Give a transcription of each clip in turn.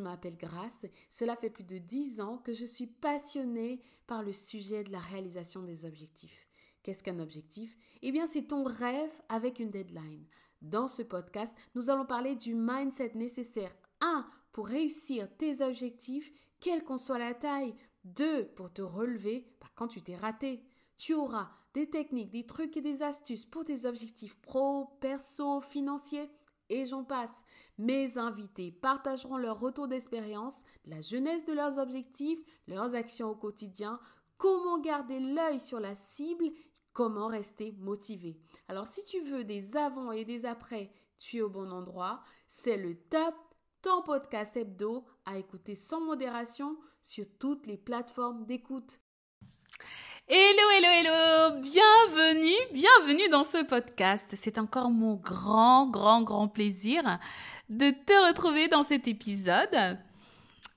je m'appelle Grace. Cela fait plus de 10 ans que je suis passionnée par le sujet de la réalisation des objectifs. Qu'est-ce qu'un objectif? Eh bien, c'est ton rêve avec une deadline. Dans ce podcast, nous allons parler du mindset nécessaire 1 pour réussir tes objectifs, quelle qu'en soit la taille, 2 pour te relever bah, quand tu t'es raté. Tu auras des techniques, des trucs et des astuces pour tes objectifs pro, perso, financiers et j'en passe. Mes invités partageront leur retour d'expérience, la jeunesse de leurs objectifs, leurs actions au quotidien, comment garder l'œil sur la cible, comment rester motivé. Alors si tu veux des avant et des après, tu es au bon endroit. C'est le top, ton podcast hebdo à écouter sans modération sur toutes les plateformes d'écoute. Hello, hello, hello Bienvenue, bienvenue dans ce podcast. C'est encore mon grand, grand, grand plaisir de te retrouver dans cet épisode.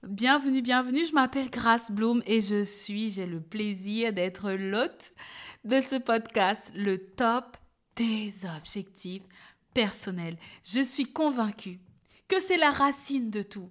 Bienvenue, bienvenue, je m'appelle Grace Bloom et je suis, j'ai le plaisir d'être l'hôte de ce podcast, le top des objectifs personnels. Je suis convaincue que c'est la racine de tout,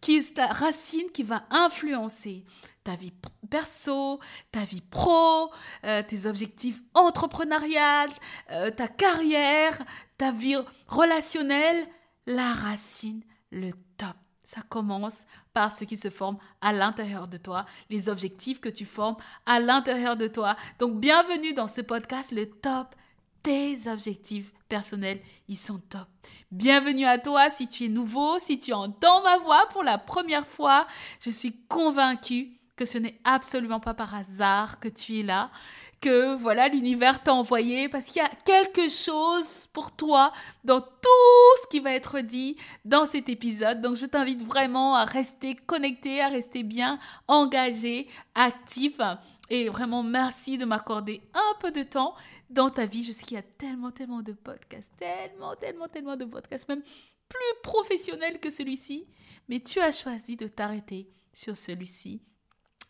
qui la racine qui va influencer ta vie perso, ta vie pro, euh, tes objectifs entrepreneuriales, euh, ta carrière, ta vie relationnelle, la racine, le top. Ça commence par ce qui se forme à l'intérieur de toi, les objectifs que tu formes à l'intérieur de toi. Donc bienvenue dans ce podcast, le top, tes objectifs personnels, ils sont top. Bienvenue à toi si tu es nouveau, si tu entends ma voix pour la première fois. Je suis convaincue que ce n'est absolument pas par hasard que tu es là, que voilà, l'univers t'a envoyé parce qu'il y a quelque chose pour toi dans tout ce qui va être dit dans cet épisode. Donc je t'invite vraiment à rester connecté, à rester bien engagé, actif. Et vraiment, merci de m'accorder un peu de temps dans ta vie. Je sais qu'il y a tellement, tellement de podcasts, tellement, tellement, tellement de podcasts, même plus professionnels que celui-ci. Mais tu as choisi de t'arrêter sur celui-ci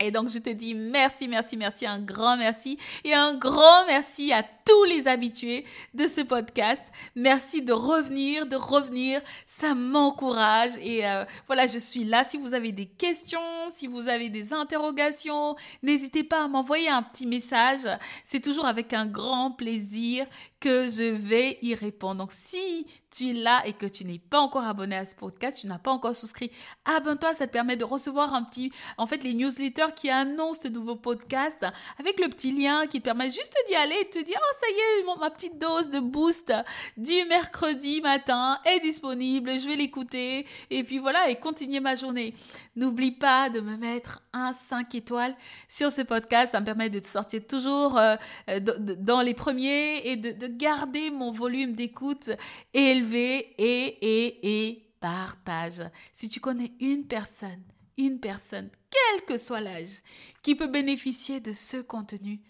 et donc, je te dis merci, merci, merci, un grand merci et un grand merci à tous les habitués de ce podcast. Merci de revenir, de revenir. Ça m'encourage. Et euh, voilà, je suis là. Si vous avez des questions, si vous avez des interrogations, n'hésitez pas à m'envoyer un petit message. C'est toujours avec un grand plaisir que je vais y répondre. Donc, si tu es là et que tu n'es pas encore abonné à ce podcast, tu n'as pas encore souscrit, abonne-toi. Ça te permet de recevoir un petit, en fait, les newsletters qui annoncent ce nouveau podcast avec le petit lien qui te permet juste d'y aller et de te dire, oh, ça y est, ma petite dose de boost du mercredi matin est disponible. Je vais l'écouter et puis voilà, et continuer ma journée. N'oublie pas de me mettre un 5 étoiles sur ce podcast. Ça me permet de te sortir toujours euh, dans les premiers et de, de garder mon volume d'écoute élevé et, et, et partage. Si tu connais une personne, une personne, quel que soit l'âge, qui peut bénéficier de ce contenu,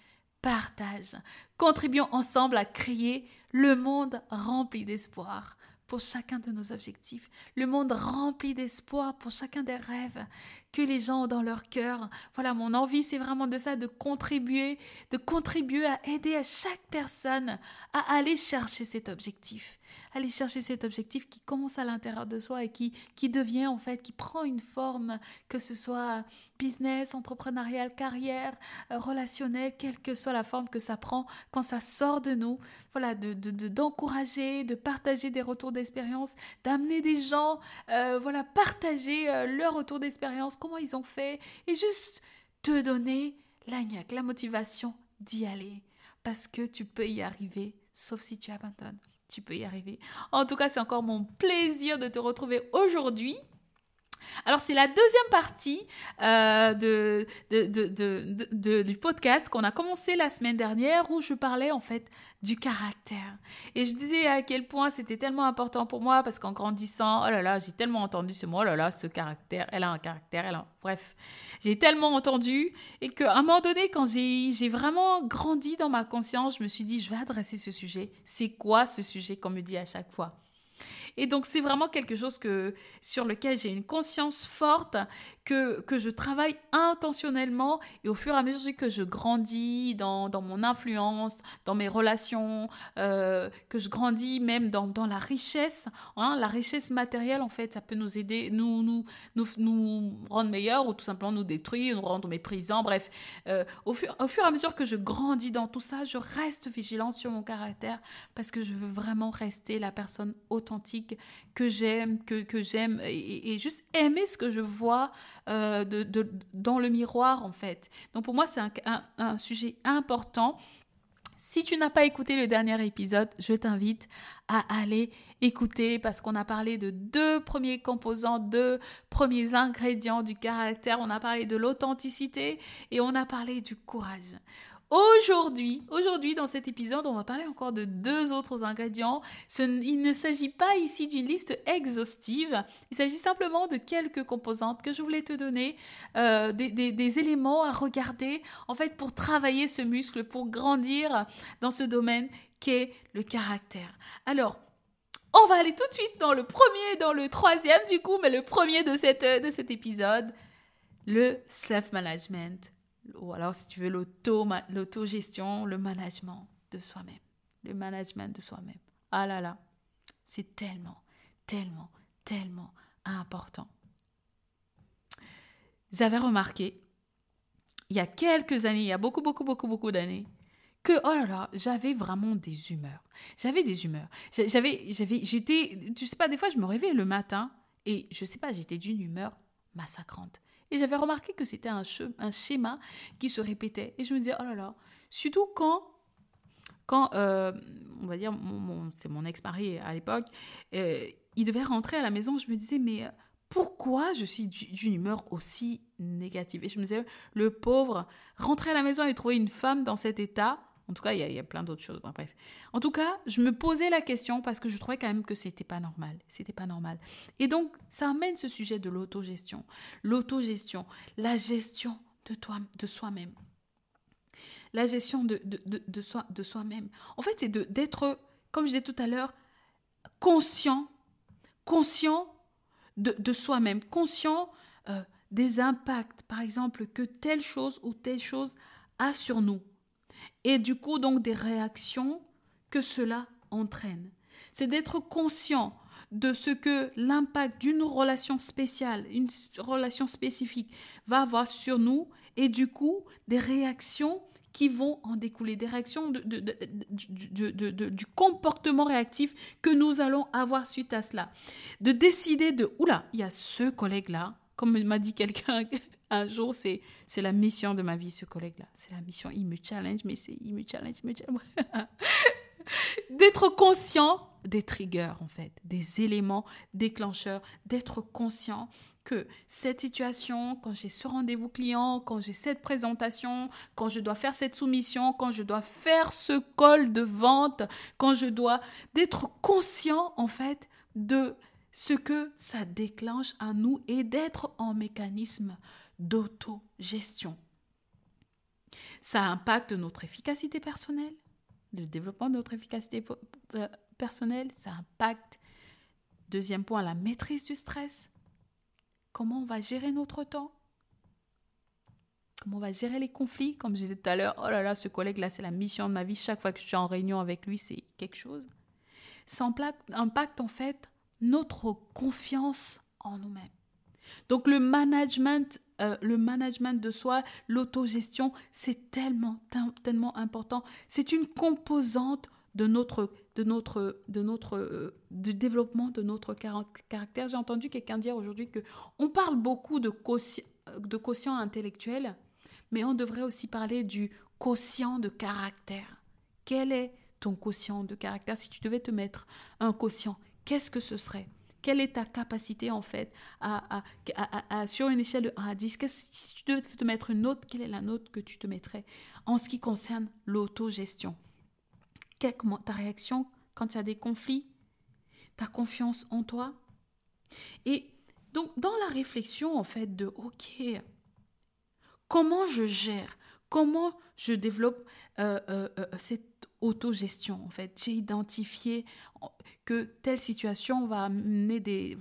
partage. Contribuons ensemble à créer le monde rempli d'espoir pour chacun de nos objectifs, le monde rempli d'espoir pour chacun des rêves que les gens ont dans leur cœur. Voilà, mon envie, c'est vraiment de ça, de contribuer, de contribuer à aider à chaque personne à aller chercher cet objectif aller chercher cet objectif qui commence à l'intérieur de soi et qui, qui devient en fait, qui prend une forme, que ce soit business, entrepreneurial, carrière, euh, relationnel, quelle que soit la forme que ça prend, quand ça sort de nous, voilà, de, d'encourager, de, partager des retours d'expérience, d'amener des gens, euh, voilà, partager euh, leur retour d'expérience, comment ils ont fait, et juste te donner la la motivation d'y aller, parce que tu peux y arriver, sauf si tu abandonnes tu peux y arriver. En tout cas, c'est encore mon plaisir de te retrouver aujourd'hui. Alors, c'est la deuxième partie euh, de, du podcast qu'on a commencé la semaine dernière où je parlais en fait du caractère. Et je disais à quel point c'était tellement important pour moi parce qu'en grandissant, oh là là, j'ai tellement entendu ce mot, oh là là, ce caractère, elle a un caractère, elle a... Bref, j'ai tellement entendu et qu'à un moment donné, quand j'ai vraiment grandi dans ma conscience, je me suis dit, je vais adresser ce sujet. C'est quoi ce sujet qu'on me dit à chaque fois? Et donc, c'est vraiment quelque chose que, sur lequel j'ai une conscience forte, que, que je travaille intentionnellement. Et au fur et à mesure que je grandis dans, dans mon influence, dans mes relations, euh, que je grandis même dans, dans la richesse, hein, la richesse matérielle, en fait, ça peut nous aider, nous, nous, nous, nous rendre meilleurs ou tout simplement nous détruire, nous rendre méprisants. Bref, euh, au, fur, au fur et à mesure que je grandis dans tout ça, je reste vigilante sur mon caractère parce que je veux vraiment rester la personne authentique que j'aime, que, que j'aime, et, juste aimer ce que je vois euh, de, de, dans le miroir, en fait. Donc pour moi, c'est un, un, sujet important. Si tu n'as pas écouté le dernier épisode, je t'invite à aller écouter parce qu'on a parlé de deux premiers composants, deux premiers ingrédients du caractère. On a parlé de l'authenticité et on a parlé du courage. Aujourd'hui, aujourd'hui dans cet épisode, on va parler encore de deux autres ingrédients. il ne s'agit pas ici d'une liste exhaustive, il s'agit simplement de quelques composantes que je voulais te donner, euh, des, éléments à regarder en fait pour travailler ce muscle, pour grandir dans ce domaine le caractère. Alors, on va aller tout de suite dans le premier, dans le troisième du coup, mais le premier de, cette, de cet épisode, le self-management ou alors si tu veux l'autogestion, le management de soi-même. Le management de soi-même. Ah là là, c'est tellement, tellement, tellement important. J'avais remarqué, il y a quelques années, il y a beaucoup, beaucoup, beaucoup, beaucoup d'années, que, oh là là, j'avais vraiment des humeurs. J'avais des humeurs. J'avais, j'avais, j'étais, tu sais pas, des fois, je me réveillais le matin et je sais pas, j'étais d'une humeur massacrante. Et j'avais remarqué que c'était un, un, schéma qui se répétait. Et je me disais, oh là là, surtout quand, quand euh, on va dire, c'est mon ex-mari à l'époque, euh, il devait rentrer à la maison, je me disais, mais euh, pourquoi je suis d'une humeur aussi négative? Et je me disais, le pauvre, rentrer à la maison et trouver une femme dans cet état, en tout cas, il y a, plein d'autres choses. bref. En tout cas, je me posais la question parce que je trouvais quand même que c'était pas normal. C'était pas normal. Et donc, ça amène ce sujet de l'autogestion. L'autogestion, la gestion de, de soi-même. La gestion de, de soi, de soi-même. En fait, c'est d'être, comme je disais tout à l'heure, conscient, conscient de, soi-même, conscient euh, des impacts, par exemple, que telle chose ou telle chose a sur nous et du coup donc des réactions que cela entraîne. C'est d'être conscient de ce que l'impact d'une relation spéciale, une relation spécifique va avoir sur nous et du coup des réactions qui vont en découler, des réactions de, du comportement réactif que nous allons avoir suite à cela. De décider de, oula, il y a ce collègue-là, comme m'a dit quelqu'un un jour, c'est, c'est la mission de ma vie, ce collègue-là. C'est la mission. Il me challenge, mais c'est, il me challenge, il me challenge. d'être conscient des triggers, en fait, des éléments déclencheurs, d'être conscient que cette situation, quand j'ai ce rendez-vous client, quand j'ai cette présentation, quand je dois faire cette soumission, quand je dois faire ce call de vente, quand je dois d'être conscient en fait de ce que ça déclenche à nous et d'être en mécanisme d'autogestion. Ça impacte notre efficacité personnelle, le développement de notre efficacité euh, personnelle, ça impacte, deuxième point, la maîtrise du stress. Comment on va gérer notre temps? Comment on va gérer les conflits? Comme je disais tout à l'heure, oh là là, ce collègue-là, c'est la mission de ma vie. Chaque fois que je suis en réunion avec lui, c'est quelque chose. Ça impacte en fait notre confiance en nous-mêmes. Donc le management, euh, le management de soi, l'autogestion, c'est tellement, tellement important. C'est une composante de notre, de notre, de notre euh, développement de notre caractère. J'ai entendu quelqu'un dire aujourd'hui que on parle beaucoup de quotient, de quotient intellectuel, mais on devrait aussi parler du quotient de caractère. Quel est ton quotient de caractère? Si tu devais te mettre un quotient, qu'est-ce que ce serait? Quelle est ta capacité en fait à, sur une échelle de 1 à 10 Si tu devais te mettre une note, quelle est la note que tu te mettrais en ce qui concerne l'autogestion? Ta réaction quand il y a des conflits? Ta confiance en toi? Et donc dans la réflexion en fait de OK, comment je gère? Comment je développe euh, euh, euh, cette autogestion en fait. J'ai identifié que telle situation va mener des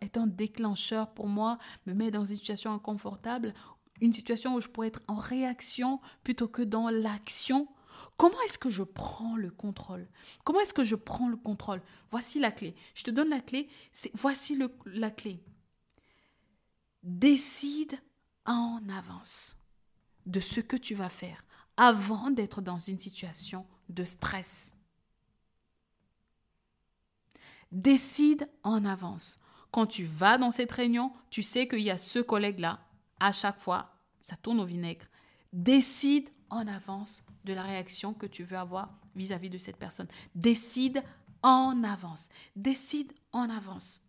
être un déclencheur pour moi, me met dans une situation inconfortable, une situation où je pourrais être en réaction plutôt que dans l'action. Comment est-ce que je prends le contrôle? Comment est-ce que je prends le contrôle? Voici la clé. Je te donne la clé. Voici le, la clé. Décide en avance de ce que tu vas faire avant d'être dans une situation de stress. Décide en avance. Quand tu vas dans cette réunion, tu sais qu'il y a ce collègue-là. À chaque fois, ça tourne au vinaigre. Décide en avance de la réaction que tu veux avoir vis-à-vis de cette personne. Décide en avance. Décide en avance.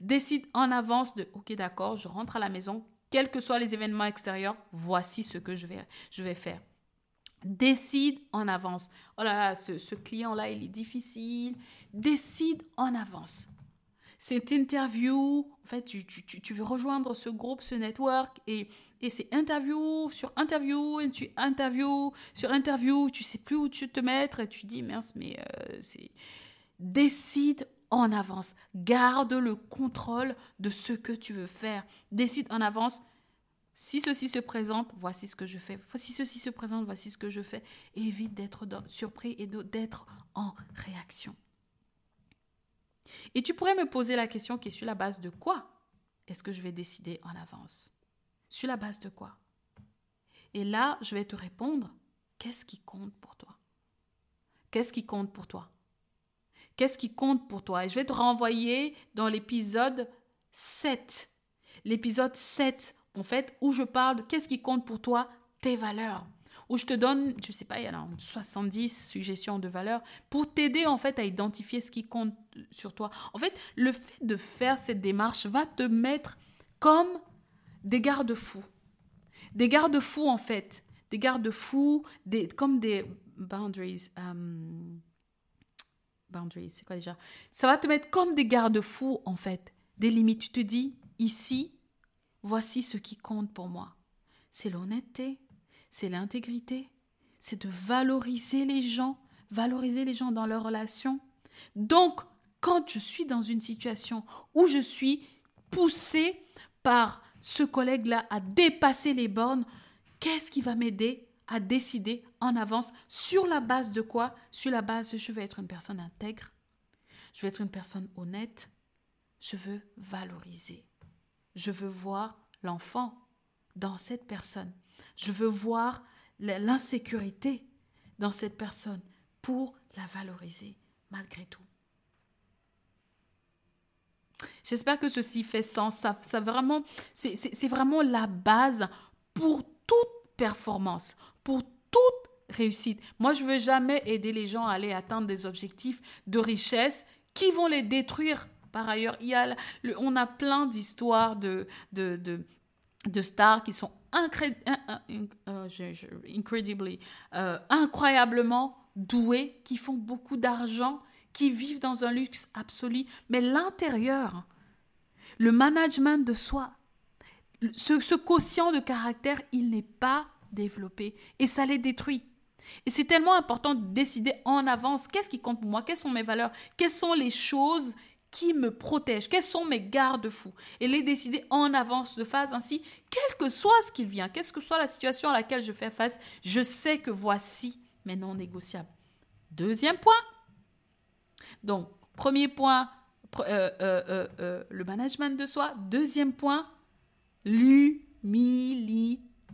Décide en avance de, ok d'accord, je rentre à la maison, quels que soient les événements extérieurs, voici ce que je vais, je vais faire. Décide en avance. Oh là là, ce, client-là, il est difficile. Décide en avance. Cette interview, en fait, tu, tu, veux rejoindre ce groupe, ce network, et, c'est interview sur interview, et tu interview sur interview, tu sais plus où tu te mettre, et tu dis, mince, mais euh, c'est... Décide en avance. Garde le contrôle de ce que tu veux faire. Décide en avance si ceci se présente, voici ce que je fais. Si ceci se présente, voici ce que je fais. évite d'être surpris et d'être en réaction. Et tu pourrais me poser la question qui est sur la base de quoi est-ce que je vais décider en avance? Sur la base de quoi? Et là, je vais te répondre, qu'est-ce qui compte pour toi? Qu'est-ce qui compte pour toi? Qu'est-ce qui compte pour toi? Et je vais te renvoyer dans l'épisode 7. L'épisode 7 en fait, où je parle de qu'est-ce qui compte pour toi, tes valeurs. Où je te donne, je sais pas, il y a 70 suggestions de valeurs pour t'aider en fait à identifier ce qui compte sur toi. En fait, le fait de faire cette démarche va te mettre comme des garde-fous. Des garde-fous en fait. Des garde-fous, des, comme des boundaries. Euh, boundaries, c'est quoi déjà? Ça va te mettre comme des garde-fous en fait. Des limites. Tu te dis, ici, Voici ce qui compte pour moi. C'est l'honnêteté, c'est l'intégrité, c'est de valoriser les gens, valoriser les gens dans leurs relations. Donc, quand je suis dans une situation où je suis poussée par ce collègue-là à dépasser les bornes, qu'est-ce qui va m'aider à décider en avance sur la base de quoi? Sur la base je veux être une personne intègre, je veux être une personne honnête, je veux valoriser. Je veux voir l'enfant dans cette personne. Je veux voir l'insécurité dans cette personne pour la valoriser malgré tout. J'espère que ceci fait sens. Ça, ça vraiment, c'est vraiment la base pour toute performance, pour toute réussite. Moi, je veux jamais aider les gens à aller atteindre des objectifs de richesse qui vont les détruire par ailleurs, il y a, on a plein d'histoires de, de, de, stars qui sont euh, incredibly, euh, incroyablement douées, qui font beaucoup d'argent, qui vivent dans un luxe absolu, mais l'intérieur, le management de soi, ce, ce quotient de caractère, il n'est pas développé et ça les détruit. Et c'est tellement important de décider en avance qu'est-ce qui compte pour moi, quelles sont mes valeurs, quelles sont les choses qui me protège, quels sont mes garde-fous, et les décider en avance de phase ainsi, quel que soit ce qu'il vient, quelle que soit la situation à laquelle je fais face, je sais que voici mes non négociables. Deuxième point. Donc, premier point, euh, euh, euh, le management de soi. Deuxième point, l'humilité.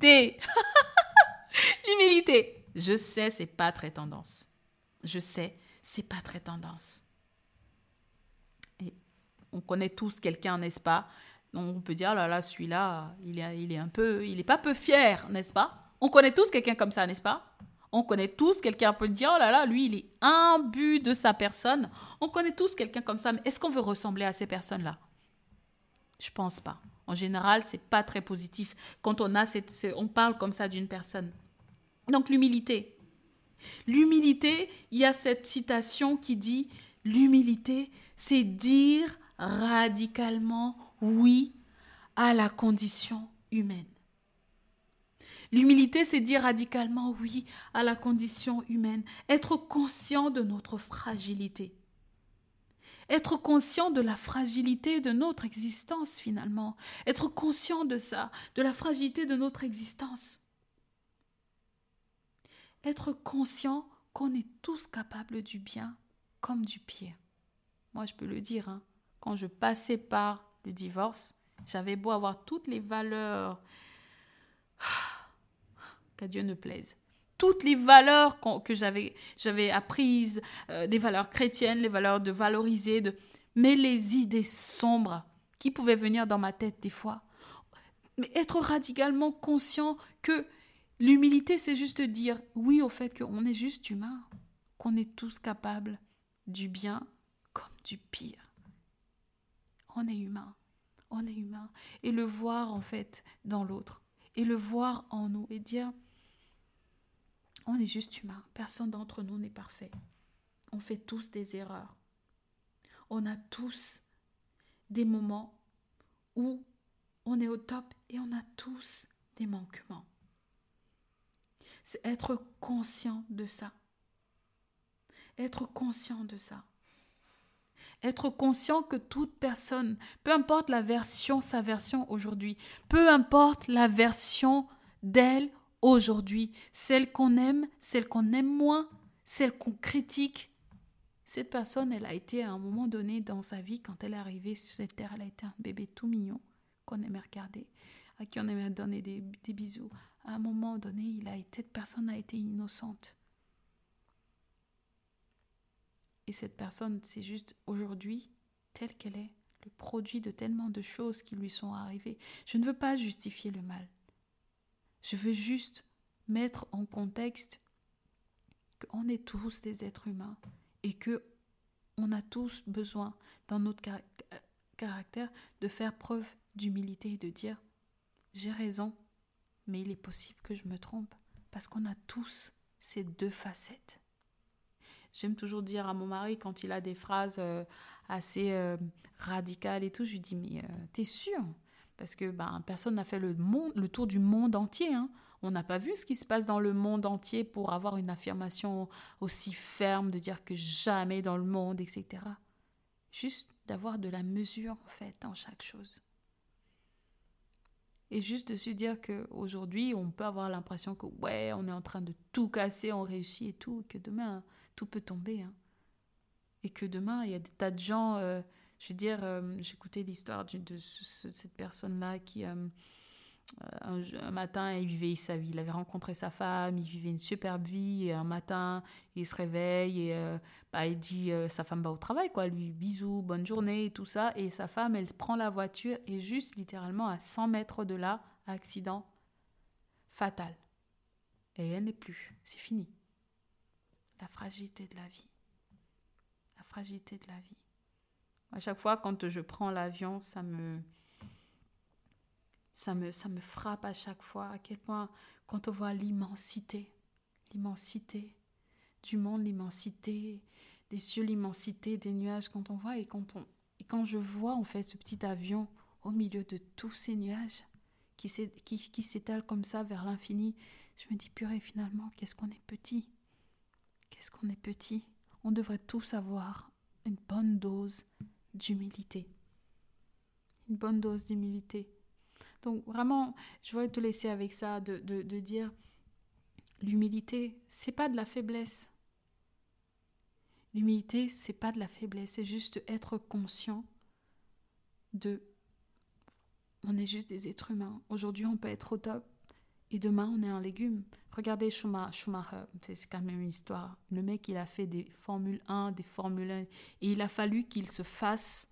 l'humilité. Je sais, c'est pas très tendance. Je sais, c'est pas très tendance. On connaît tous quelqu'un, n'est-ce pas? On peut dire, oh là là, celui-là, il est, il est un peu, il est pas peu fier, n'est-ce pas? On connaît tous quelqu'un comme ça, n'est-ce pas? On connaît tous quelqu'un peut dire oh là là lui il est imbu de sa personne. On connaît tous quelqu'un comme ça, mais est-ce qu'on veut ressembler à ces personnes-là? Je pense pas. En général, c'est pas très positif quand on a cette, on parle comme ça d'une personne. Donc l'humilité. L'humilité, il y a cette citation qui dit l'humilité, c'est dire radicalement oui à la condition humaine. L'humilité, c'est dire radicalement oui à la condition humaine, être conscient de notre fragilité. Être conscient de la fragilité de notre existence finalement. Être conscient de ça, de la fragilité de notre existence. Être conscient qu'on est tous capables du bien comme du pire. Moi, je peux le dire, hein. Quand je passais par le divorce, j'avais beau avoir toutes les valeurs qu'à Dieu ne plaise. Toutes les valeurs que j'avais, apprises, euh, des valeurs chrétiennes, les valeurs de valoriser, de... mais les idées sombres qui pouvaient venir dans ma tête des fois. Mais être radicalement conscient que l'humilité, c'est juste dire oui au fait qu'on est juste humain, qu'on est tous capables du bien comme du pire. On est humain, on est humain. Et le voir en fait dans l'autre, et le voir en nous, et dire on est juste humain. Personne d'entre nous n'est parfait. On fait tous des erreurs. On a tous des moments où on est au top et on a tous des manquements. C'est être conscient de ça. Être conscient de ça. Être conscient que toute personne, peu importe la version, sa version aujourd'hui, peu importe la version d'elle aujourd'hui, celle qu'on aime, celle qu'on aime moins, celle qu'on critique. Cette personne, elle a été à un moment donné dans sa vie, quand elle est arrivée sur cette terre, elle a été un bébé tout mignon qu'on aimait regarder, à qui on aimait donner des, bisous. À un moment donné, il a été, cette personne a été innocente. Et cette personne, c'est juste aujourd'hui, telle qu'elle est, le produit de tellement de choses qui lui sont arrivées. Je ne veux pas justifier le mal. Je veux juste mettre en contexte qu'on est tous des êtres humains et que on a tous besoin dans notre caractère de faire preuve d'humilité et de dire j'ai raison, mais il est possible que je me trompe parce qu'on a tous ces deux facettes. J'aime toujours dire à mon mari quand il a des phrases euh, assez euh, radicales et tout, je lui dis mais euh, t'es sûr? Parce que ben, personne n'a fait le, tour du monde entier. Hein. On n'a pas vu ce qui se passe dans le monde entier pour avoir une affirmation aussi ferme de dire que jamais dans le monde, etc. Juste d'avoir de la mesure, en fait, dans chaque chose. Et juste de se dire qu'aujourd'hui, on peut avoir l'impression que, ouais, on est en train de tout casser, on réussit et tout, que demain, tout peut tomber. Hein. Et que demain, il y a des tas de gens... Euh, je veux dire, euh, j'écoutais l'histoire de, cette personne-là qui, euh, euh, un, matin, il vivait sa vie. Il avait rencontré sa femme, il vivait une superbe vie. Et un matin, il se réveille et bah, il dit sa femme va au travail, quoi. Lui, bisous, bonne journée et tout ça. Et sa femme, elle prend la voiture et juste littéralement à 100 mètres de là, accident fatal. Et elle n'est plus. C'est fini. La fragilité de la vie. La fragilité de la vie. À chaque fois, quand je prends l'avion, ça me, ça me, ça me frappe à chaque fois à quel point, quand on voit l'immensité, l'immensité du monde, l'immensité des cieux, l'immensité des nuages, quand on voit et quand, on, et quand je vois en fait ce petit avion au milieu de tous ces nuages qui, s'étalent comme ça vers l'infini, je me dis, purée, finalement, qu'est-ce qu'on est petit Qu'est-ce qu'on est petit On devrait tous avoir une bonne dose d'humilité. Une bonne dose d'humilité. Donc vraiment, je voudrais te laisser avec ça, de, dire, l'humilité, c'est pas de la faiblesse. L'humilité, c'est pas de la faiblesse, c'est juste être conscient de on est juste des êtres humains. Aujourd'hui, on peut être au top et demain, on est un légume. Regardez Schumacher, c'est quand même une histoire. Le mec, il a fait des Formule 1, des Formule 1, et il a fallu qu'il se fasse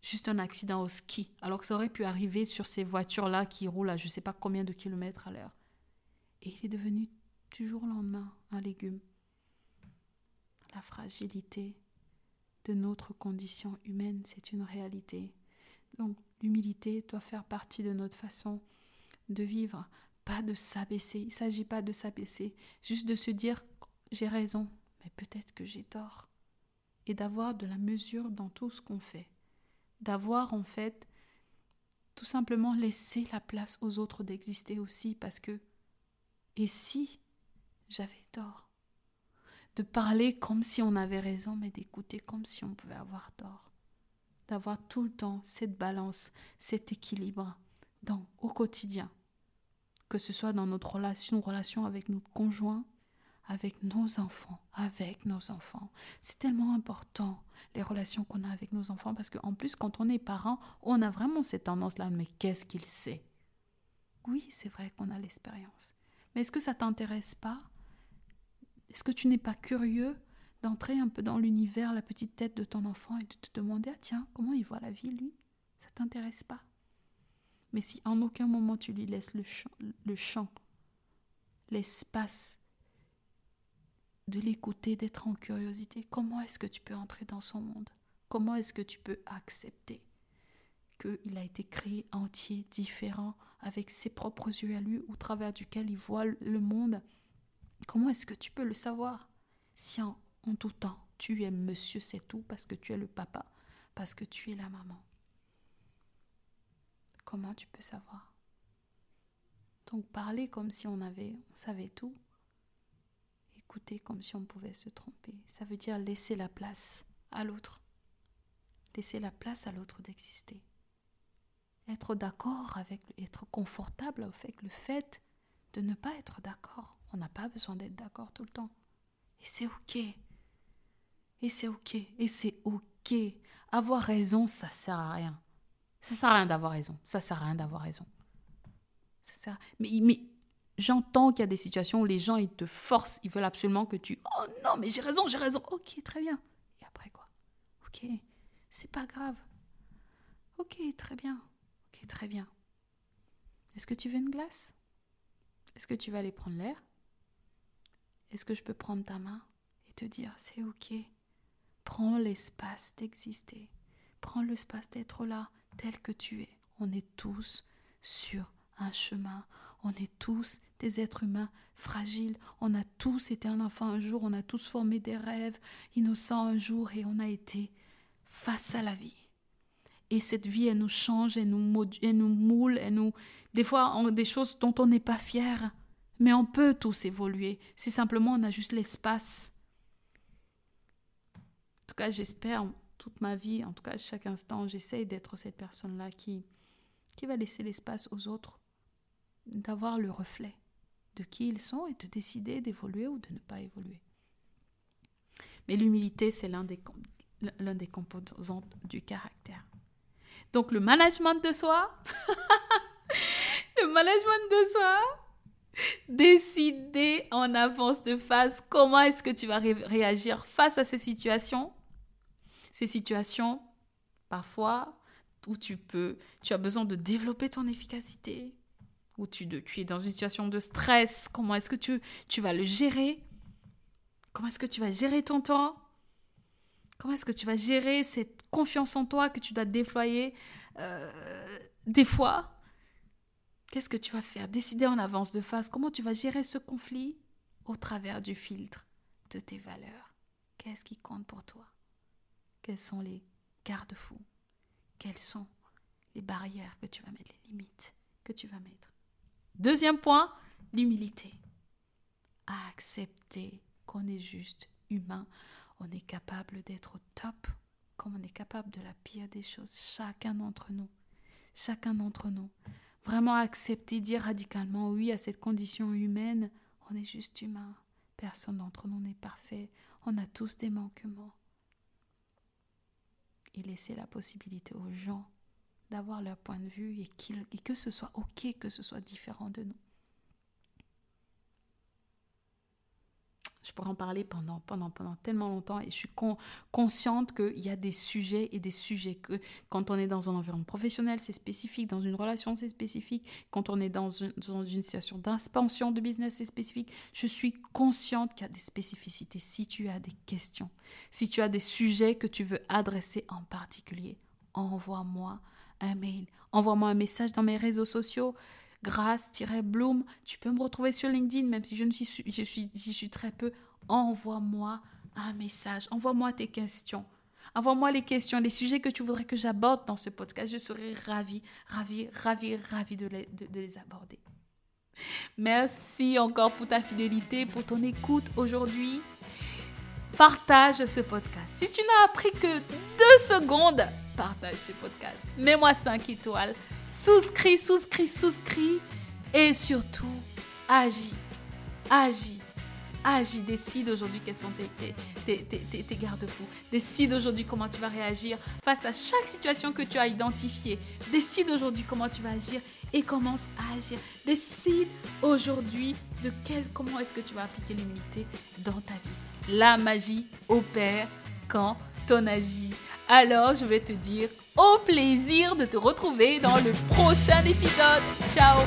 juste un accident au ski, alors que ça aurait pu arriver sur ces voitures-là qui roulent à je ne sais pas combien de kilomètres à l'heure. Et il est devenu du jour lendemain un légume. La fragilité de notre condition humaine, c'est une réalité. Donc l'humilité doit faire partie de notre façon de vivre pas de s'abaisser. Il ne s'agit pas de s'abaisser, juste de se dire j'ai raison, mais peut-être que j'ai tort. Et d'avoir de la mesure dans tout ce qu'on fait. D'avoir en fait tout simplement laissé la place aux autres d'exister aussi parce que Et si j'avais tort? De parler comme si on avait raison, mais d'écouter comme si on pouvait avoir tort. D'avoir tout le temps cette balance, cet équilibre dans, au quotidien. Que ce soit dans notre relation, relation avec notre conjoint, avec nos enfants, avec nos enfants. C'est tellement important les relations qu'on a avec nos enfants parce qu'en plus quand on est parent, on a vraiment cette tendance-là, mais qu'est-ce qu'il sait? Oui, c'est vrai qu'on a l'expérience. Mais est-ce que ça t'intéresse pas? Est-ce que tu n'es pas curieux d'entrer un peu dans l'univers, la petite tête de ton enfant et de te demander, ah tiens, comment il voit la vie, lui? Ça t'intéresse pas? Mais si en aucun moment tu lui laisses le champ, le champ l'espace de l'écouter, d'être en curiosité. Comment est-ce que tu peux entrer dans son monde? Comment est-ce que tu peux accepter qu'il a été créé entier, différent, avec ses propres yeux à lui, au travers duquel il voit le monde? Comment est-ce que tu peux le savoir? Si en, en tout temps, tu es monsieur, c'est tout, parce que tu es le papa, parce que tu es la maman. Comment tu peux savoir Donc parler comme si on avait, on savait tout, écouter comme si on pouvait se tromper. Ça veut dire laisser la place à l'autre. Laisser la place à l'autre d'exister. Être d'accord avec, être confortable avec le fait de ne pas être d'accord. On n'a pas besoin d'être d'accord tout le temps. Et c'est ok. Et c'est ok. Et c'est ok. Avoir raison, ça sert à rien. Ça sert à rien d'avoir raison. Ça sert à rien d'avoir raison. Ça Mais, mais J'entends qu'il y a des situations où les gens, ils te forcent, ils veulent absolument que tu... Oh non, mais j'ai raison, j'ai raison. Ok, très bien. Et après quoi? Ok, c'est pas grave. Ok, très bien. Ok, très bien. Est-ce que tu veux une glace? Est-ce que tu vas aller prendre l'air? Est-ce que je peux prendre ta main et te dire, c'est ok? Prends l'espace d'exister. Prends l'espace d'être là, tel que tu es. On est tous sur un chemin. On est tous des êtres humains fragiles. On a tous été un enfant un jour. On a tous formé des rêves innocents un jour et on a été face à la vie. Et cette vie, elle nous change, elle nous, moule, elle nous... Des fois, des choses dont on n'est pas fier. Mais on peut tous évoluer si simplement on a juste l'espace. En tout cas, j'espère toute ma vie, en tout cas chaque instant, j'essaie d'être cette personne-là qui, qui va laisser l'espace aux autres d'avoir le reflet de qui ils sont et de décider d'évoluer ou de ne pas évoluer. Mais l'humilité, c'est l'un des, l'un des composantes du caractère. Donc le management de soi, le management de soi, décider en avance de phase comment est-ce que tu vas réagir face à ces situations. Ces situations, parfois, où tu peux, tu as besoin de développer ton efficacité, où tu, es dans une situation de stress, comment est-ce que tu, tu vas le gérer? Comment est-ce que tu vas gérer ton temps? Comment est-ce que tu vas gérer cette confiance en toi que tu dois déployer euh, des fois? Qu'est-ce que tu vas faire? Décider en avance de face. Comment tu vas gérer ce conflit au travers du filtre de tes valeurs? Qu'est-ce qui compte pour toi? Quels sont les garde-fous? Quelles sont les barrières que tu vas mettre, les limites que tu vas mettre? Deuxième point, l'humilité. Accepter qu'on est juste humain. On est capable d'être au top comme on est capable de la pire des choses. Chacun d'entre nous. Chacun d'entre nous. Vraiment accepter, dire radicalement oui à cette condition humaine. On est juste humain. Personne d'entre nous n'est parfait. On a tous des manquements. Et laisser la possibilité aux gens d'avoir leur point de vue et, que ce soit OK, que ce soit différent de nous. Je pourrais en parler pendant, pendant, pendant tellement longtemps et je suis consciente qu'il y a des sujets et des sujets que quand on est dans un environnement professionnel, c'est spécifique, dans une relation, c'est spécifique, quand on est dans une, dans une situation d'expansion de business, c'est spécifique. Je suis consciente qu'il y a des spécificités. Si tu as des questions, si tu as des sujets que tu veux adresser en particulier, envoie-moi un mail. Envoie-moi un message dans mes réseaux sociaux. Grâce-Bloom. Tu peux me retrouver sur LinkedIn, même si je, ne suis, je, suis, je suis très peu. Envoie-moi un message. Envoie-moi tes questions. Envoie-moi les questions, les sujets que tu voudrais que j'aborde dans ce podcast. Je serai ravie, ravie, ravie, ravie de les, de les aborder. Merci encore pour ta fidélité, pour ton écoute aujourd'hui. Partage ce podcast. Si tu n'as appris que deux secondes, partage ce podcast. Mets-moi 5 étoiles. Souscris, souscris, souscris. Et surtout, agis. Agis. Agis, décide aujourd'hui quels sont tes, tes, tes, tes garde-fous. Décide aujourd'hui comment tu vas réagir face à chaque situation que tu as identifiée. Décide aujourd'hui comment tu vas agir et commence à agir. Décide aujourd'hui de quel, comment est-ce que tu vas appliquer l'humilité dans ta vie. La magie opère quand on agit. Alors, je vais te dire au plaisir de te retrouver dans le prochain épisode. Ciao